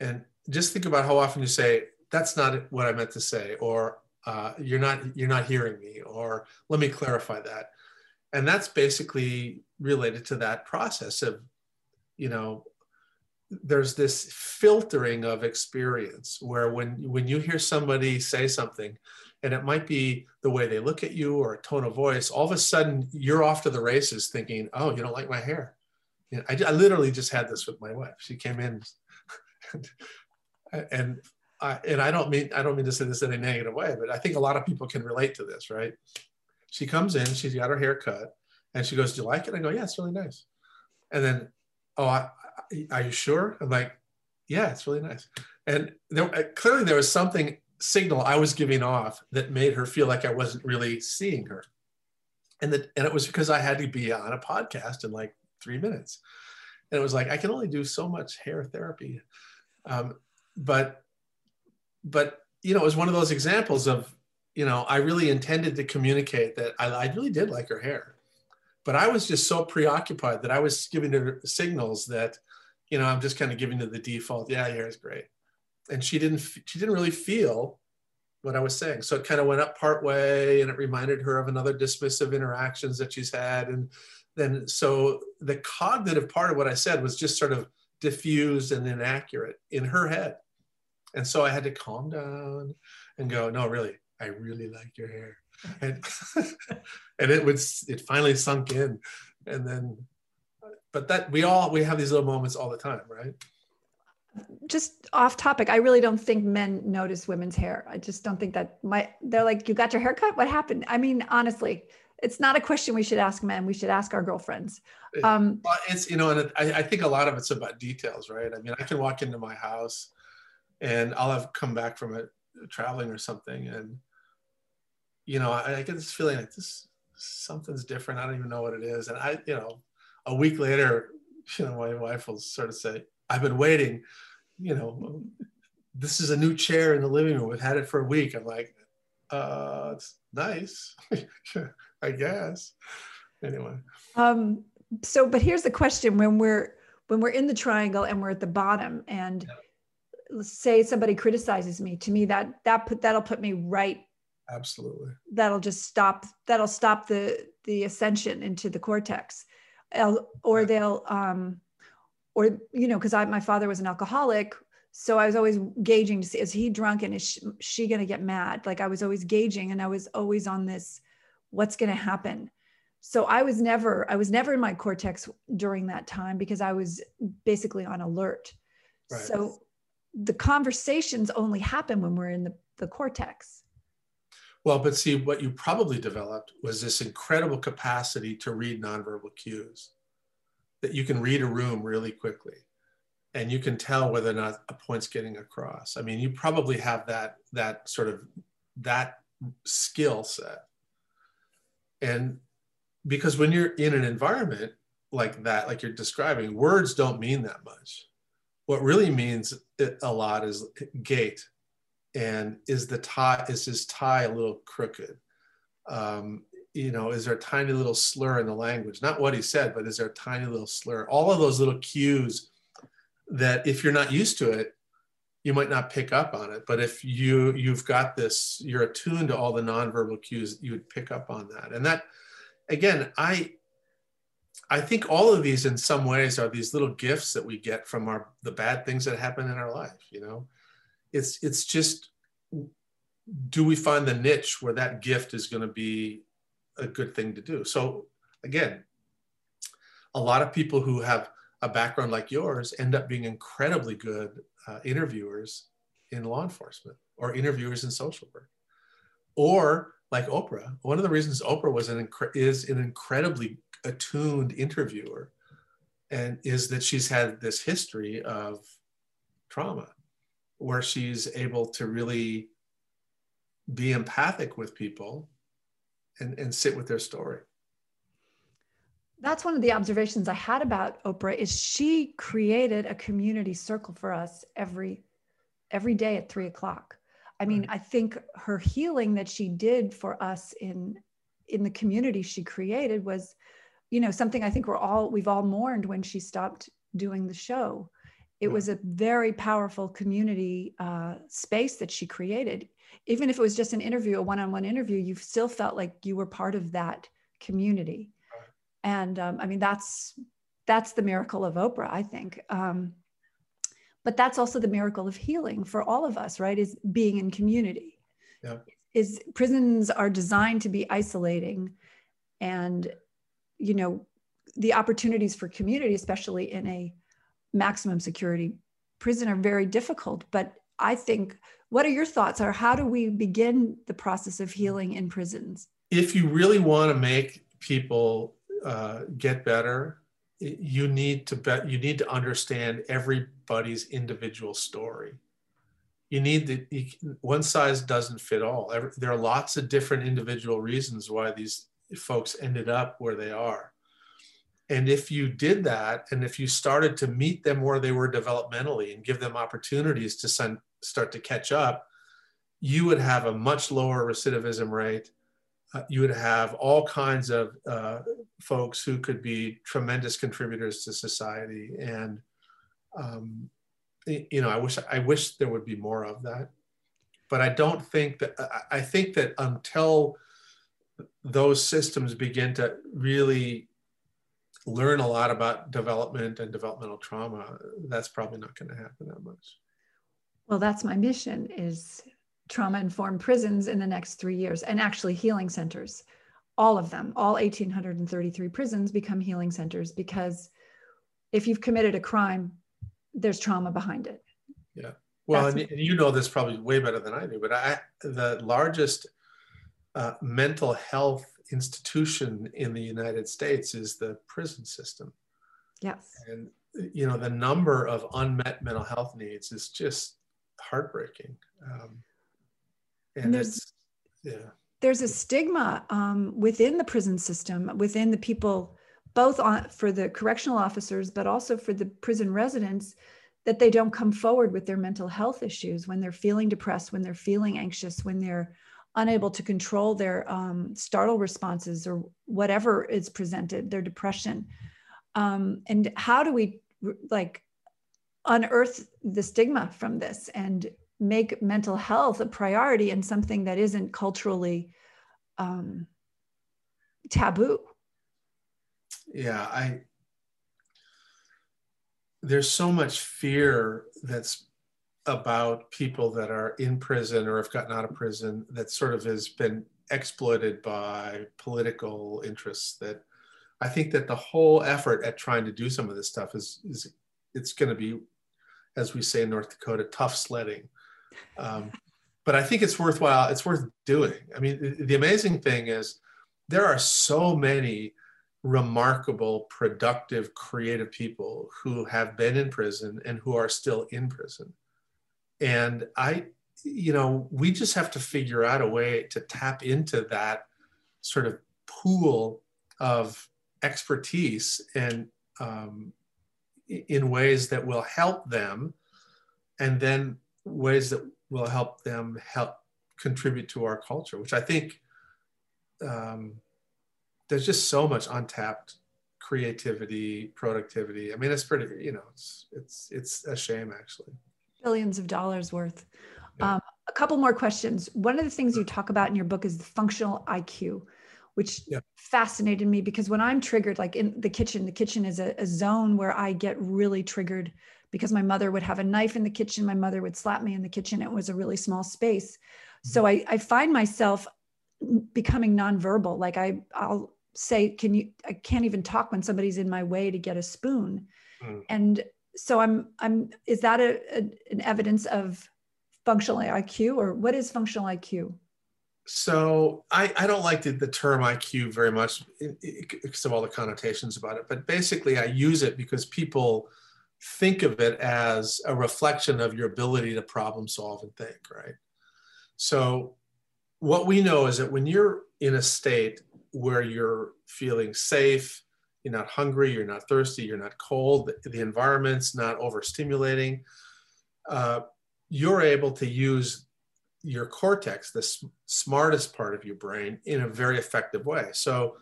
And just think about how often you say, that's not what I meant to say, or uh, you're not you're not hearing me, or let me clarify that. And that's basically related to that process of, you know, there's this filtering of experience where when when you hear somebody say something and it might be the way they look at you or a tone of voice all of a sudden you're off to the races thinking oh you don't like my hair you know, I, I literally just had this with my wife she came in and, and I, and I don't mean I don't mean to say this in a negative way, but I think a lot of people can relate to this, right? She comes in, she's got her hair cut, and she goes, "Do you like it?" I go, "Yeah, it's really nice." And then, "Oh, I, are you sure?" I'm like, "Yeah, it's really nice." And there, clearly there was something signal I was giving off that made her feel like I wasn't really seeing her. And that and it was because I had to be on a podcast in like three minutes. And it was like I can only do so much hair therapy. Um, but but you know, it was one of those examples of, you know, I really intended to communicate that I, I really did like her hair. But I was just so preoccupied that I was giving her signals that, you know, I'm just kind of giving her the default, yeah, your hair is great and she didn't she didn't really feel what I was saying. So it kind of went up part way and it reminded her of another dismissive interactions that she's had. And then so the cognitive part of what I said was just sort of diffused and inaccurate in her head. And so I had to calm down and go, no, really, I really like your hair. And and it was it finally sunk in. And then but that we all we have these little moments all the time, right? just off topic i really don't think men notice women's hair i just don't think that my they're like you got your hair cut? what happened i mean honestly it's not a question we should ask men we should ask our girlfriends um, it's you know and I, I think a lot of it's about details right i mean i can walk into my house and i'll have come back from it traveling or something and you know I, I get this feeling like this something's different i don't even know what it is and i you know a week later you know my wife will sort of say i've been waiting you know, this is a new chair in the living room. We've had it for a week. I'm like, uh, it's nice, I guess. Anyway. Um, so, but here's the question: when we're when we're in the triangle and we're at the bottom, and yeah. say somebody criticizes me, to me that that put that'll put me right. Absolutely. That'll just stop. That'll stop the the ascension into the cortex, or they'll um, or you know because i my father was an alcoholic so i was always gauging to see is he drunk and is she, she going to get mad like i was always gauging and i was always on this what's going to happen so i was never i was never in my cortex during that time because i was basically on alert right. so the conversations only happen when we're in the, the cortex well but see what you probably developed was this incredible capacity to read nonverbal cues that you can read a room really quickly and you can tell whether or not a point's getting across. I mean, you probably have that that sort of that skill set. And because when you're in an environment like that, like you're describing, words don't mean that much. what really means a lot is gait and is the tie is his tie a little crooked? Um, you know is there a tiny little slur in the language? Not what he said but is there a tiny little slur? All of those little cues that if you're not used to it you might not pick up on it. But if you you've got this you're attuned to all the nonverbal cues you would pick up on that. And that again i i think all of these in some ways are these little gifts that we get from our the bad things that happen in our life you know it's it's just do we find the niche where that gift is going to be a good thing to do? So again a lot of people who have a background like yours end up being incredibly good uh, interviewers in law enforcement or interviewers in social work. Or like oprah one of the reasons oprah was an inc- is an incredibly attuned interviewer and is that she's had this history of trauma where she's able to really be empathic with people and, and sit with their story. That's one of the observations i had about oprah is she created a community circle for us every every day at three o'clock. I mean right. i think her healing that she did for us in in the community she created was you know something i think we're all we've all mourned when she stopped doing the show it was a very powerful community uh, space that she created. Even if it was just an interview a one-on-one interview you still felt like you were part of that community. And um, i mean that's that's the miracle of oprah i think. Um, but that's also the miracle of healing for all of us right is being in community. Yeah. is prisons are designed to be isolating and you know the opportunities for community especially in a maximum security. Prison are very difficult but i think what are your thoughts? Or how do we begin the process of healing in prisons? If you really want to make people uh, get better you need to you need to understand everybody's individual story. You need the one size doesn't fit all. Every, there are lots of different individual reasons why these folks ended up where they are and if you did that, and if you started to meet them where they were developmentally and give them opportunities to start to catch up, you would have a much lower recidivism rate. Uh, you would have all kinds of uh, folks who could be tremendous contributors to society. And um, you know, I wish I wish there would be more of that. But I don't think that I think that until those systems begin to really learn a lot about development and developmental trauma, that's probably not going to happen that much. Well, that's my mission is trauma informed prisons in the next 3 years and actually healing centers. All of them, all 1833 prisons become healing centers because if you've committed a crime, there's trauma behind it. Yeah. Well, and, and, you know this probably way better than I do, but I the largest uh, mental health institution in the United States is the prison system. Yes. And you know the number of unmet mental health needs is just heartbreaking. Um, and, and there's, yeah. There's a stigma um, within the prison system, within the people, both on, for the correctional officers, but also for the prison residents, that they don't come forward with their mental health issues when they're feeling depressed, when they're feeling anxious, when they're unable to control their um, startle responses or whatever is presented, their depression. Um, and how do we like unearth the stigma from this and make mental health a priority and something that isn't culturally um, taboo? Yeah, I. There's so much fear that's about people that are in prison or have gotten out of prison that sort of has been exploited by political interests that I think that the whole effort at trying to do some of this stuff is, is it's going to be, as we say in North Dakota, tough sledding. Um, but I think it's worthwhile. It's worth doing. I mean, the, the amazing thing is there are so many remarkable, productive, creative people who have been in prison and who are still in prison and I, you know, we just have to figure out a way to tap into that sort of pool of expertise and um, in ways that will help them and then ways that will help them help contribute to our culture which i think um, there's just so much untapped creativity productivity. I mean it's pretty you know it's it's it's a shame actually billions of dollars worth yeah. um, a couple more questions one of the things you talk about in your book is the functional iq which yeah. fascinated me because when I'm triggered, like in the kitchen, the kitchen is a, a, zone where I get really triggered because my mother would have a knife in the kitchen. My mother would slap me in the kitchen. It was a really small space. Mm-hmm. So I, I find myself becoming nonverbal. Like I, I'll say, can you, I can't even talk when somebody's in my way to get a spoon. Mm. And so I'm, I'm, is that a, a, an evidence of functional IQ or what is functional IQ? so I, I don't like the, the term IQ very much because of all the connotations about it, but basically I use it because people think of it as a reflection of your ability to problem solve and think, right? So what we know is that when you're in a state where you're feeling safe, you're not hungry, you're not thirsty, you're not cold, the, the environment's not overstimulating, uh, you're able to use your cortex, the smartest part of your brain, in a very effective way. So,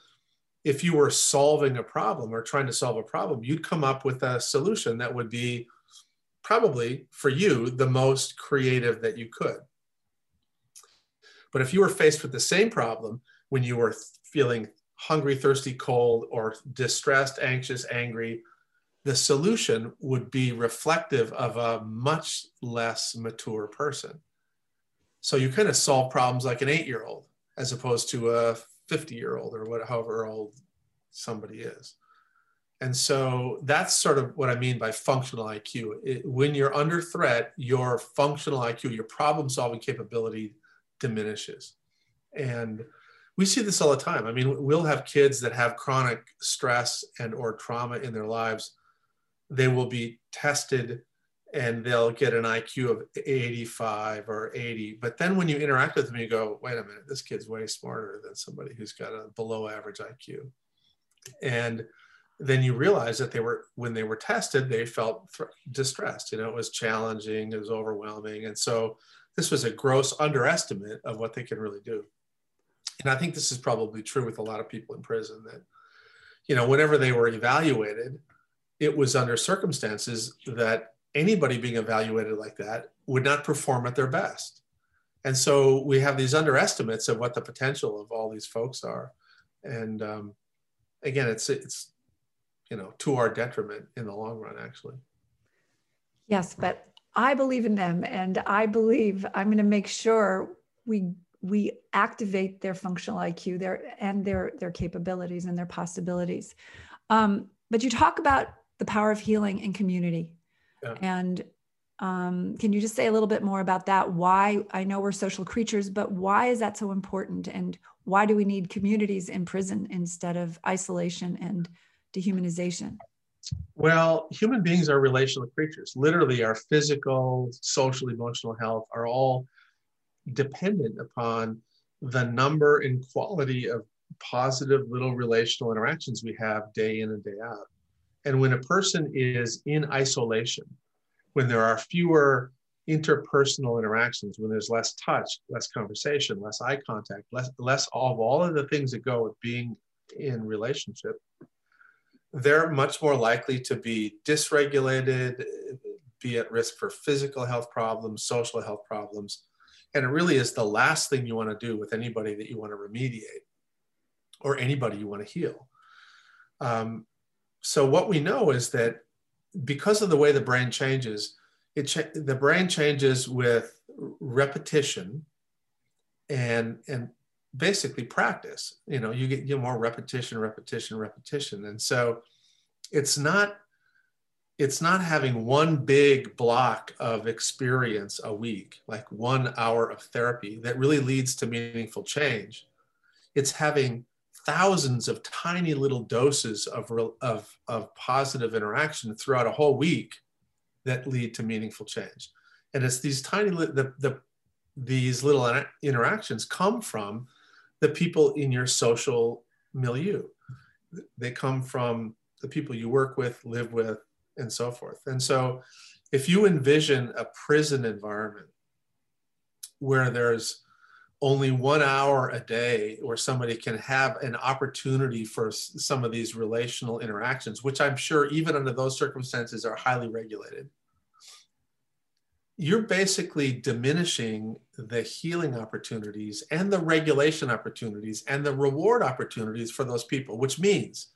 if you were solving a problem or trying to solve a problem, you'd come up with a solution that would be probably for you the most creative that you could. But if you were faced with the same problem when you were feeling hungry, thirsty, cold, or distressed, anxious, angry, the solution would be reflective of a much less mature person. So you kind of solve problems like an eight year old as opposed to a 50 year old or what, however old somebody is. And so that's sort of what I mean by functional IQ. It, when you're under threat, your functional IQ, your problem solving capability diminishes. And we see this all the time. I mean, we'll have kids that have chronic stress and or trauma in their lives. They will be tested and they'll get an IQ of 85 or 80. But then when you interact with them, you go, wait a minute, this kid's way smarter than somebody who's got a below average IQ. And then you realize that they were, when they were tested, they felt th- distressed. You know, it was challenging, it was overwhelming. And so this was a gross underestimate of what they can really do. And I think this is probably true with a lot of people in prison that, you know, whenever they were evaluated, it was under circumstances that anybody being evaluated like that would not perform at their best. And so we have these underestimates of what the potential of all these folks are. And um, again, it's, it's, you know, to our detriment in the long run, actually. Yes, but I believe in them and I believe I'm going to make sure we we activate their functional IQ their and their their capabilities and their possibilities. Um, but you talk about the power of healing in community yeah. And um, can you just say a little bit more about that? Why I know we're social creatures, but why is that so important? And why do we need communities in prison instead of isolation and dehumanization? Well, human beings are relational creatures. Literally, our physical, social, emotional health are all dependent upon the number and quality of positive little relational interactions we have day in and day out. And when a person is in isolation, when there are fewer interpersonal interactions, when there's less touch, less conversation, less eye contact, less, less of all of the things that go with being in relationship, they're much more likely to be dysregulated, be at risk for physical health problems, social health problems. And it really is the last thing you want to do with anybody that you want to remediate or anybody you want to heal. Um, so what we know is that because of the way the brain changes, it the brain changes with repetition and and basically practice. You know, you get you more repetition, repetition, repetition, and so it's not it's not having one big block of experience a week, like one hour of therapy that really leads to meaningful change. It's having thousands of tiny little doses of, of, of positive interaction throughout a whole week that lead to meaningful change. And it's these tiny, the, the, these little interactions come from the people in your social milieu. They come from the people you work with, live with, and so forth. And so, if you envision a prison environment where there's only one hour a day where somebody can have an opportunity for some of these relational interactions, which I'm sure, even under those circumstances, are highly regulated you're basically diminishing the healing opportunities and the regulation opportunities and the reward opportunities for those people, which means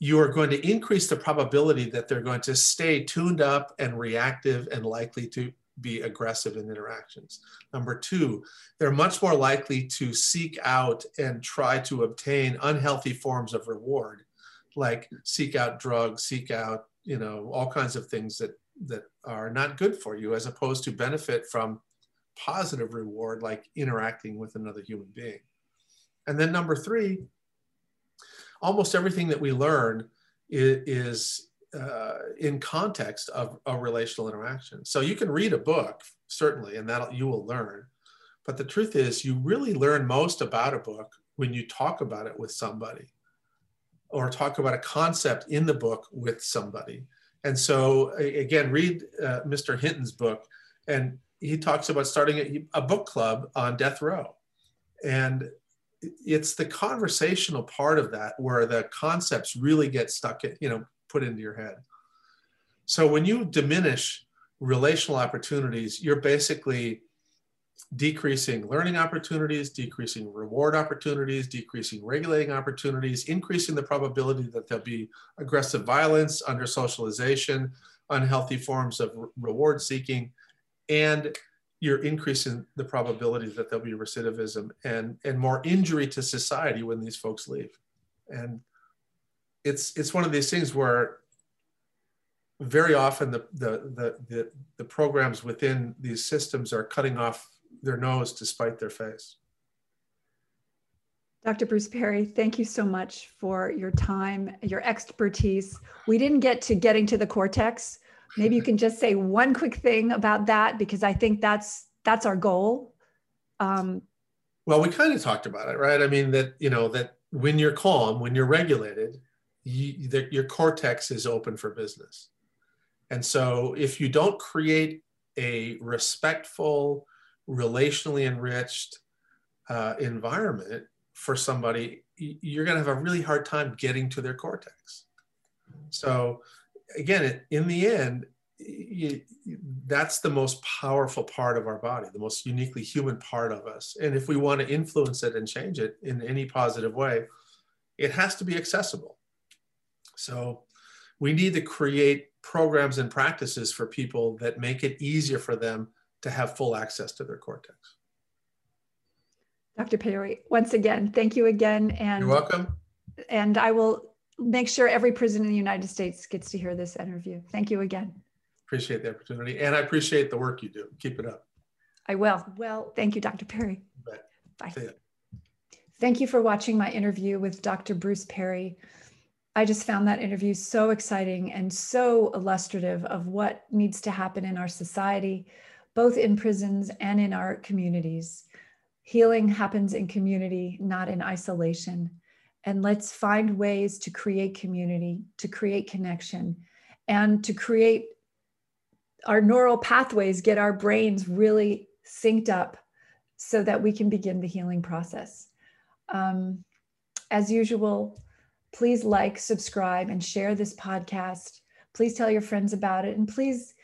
you are going to increase the probability that they're going to stay tuned up and reactive and likely to be aggressive in interactions. Number two, they're much more likely to seek out and try to obtain unhealthy forms of reward, like seek out drugs, seek out, you know, all kinds of things that that are not good for you as opposed to benefit from positive reward like interacting with another human being and then number three almost everything that we learn is, is uh, in context of a relational interaction so you can read a book certainly and that you will learn but the truth is you really learn most about a book when you talk about it with somebody or talk about a concept in the book with somebody and so, again, read uh, Mr. Hinton's book, and he talks about starting a, a book club on death row. And it's the conversational part of that where the concepts really get stuck, in, you know, put into your head. So when you diminish relational opportunities, you're basically decreasing learning opportunities, decreasing reward opportunities, decreasing regulating opportunities, increasing the probability that there'll be aggressive violence, under socialization, unhealthy forms of reward seeking, and you're increasing the probability that there'll be recidivism and, and more injury to society when these folks leave. And it's, it's one of these things where very often the, the, the, the, the programs within these systems are cutting off their nose to spite their face. Dr. Bruce Perry, thank you so much for your time, your expertise. We didn't get to getting to the cortex. Maybe you can just say one quick thing about that because I think that's that's our goal. Um, well, we kind of talked about it, right? I mean that you know that when you're calm, when you're regulated, you, the, your cortex is open for business. And so, if you don't create a respectful, relationally enriched uh, environment for somebody, you're going to have a really hard time getting to their cortex. So, again, in the end, you, that's the most powerful part of our body, the most uniquely human part of us. And if we want to influence it and change it in any positive way, it has to be accessible. So, we need to create programs and practices for people that make it easier for them to have full access to their cortex. Dr. Perry, once again, thank you again. And you're welcome. And I will make sure every prison in the United States gets to hear this interview. Thank you again. Appreciate the opportunity. And I appreciate the work you do. Keep it up. I will. Well, thank you, Dr. Perry. Bye. Thank you for watching my interview with Dr. Bruce Perry. I just found that interview so exciting and so illustrative of what needs to happen in our society both in prisons and in our communities. Healing happens in community, not in isolation. And let's find ways to create community, to create connection, and to create our neural pathways, get our brains really synced up so that we can begin the healing process. Um, as usual, please like, subscribe, and share this podcast. Please tell your friends about it, and please,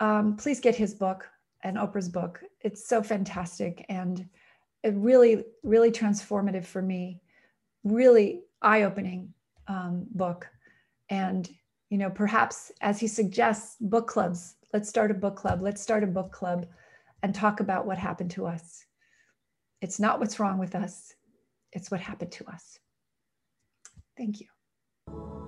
um, please get his book, and Oprah's book. It's so fantastic and it really, really transformative for me. Really eye-opening um, book, and you know, perhaps as he suggests, book clubs. Let's start a book club. Let's start a book club, and talk about what happened to us. It's not what's wrong with us; it's what happened to us. Thank you.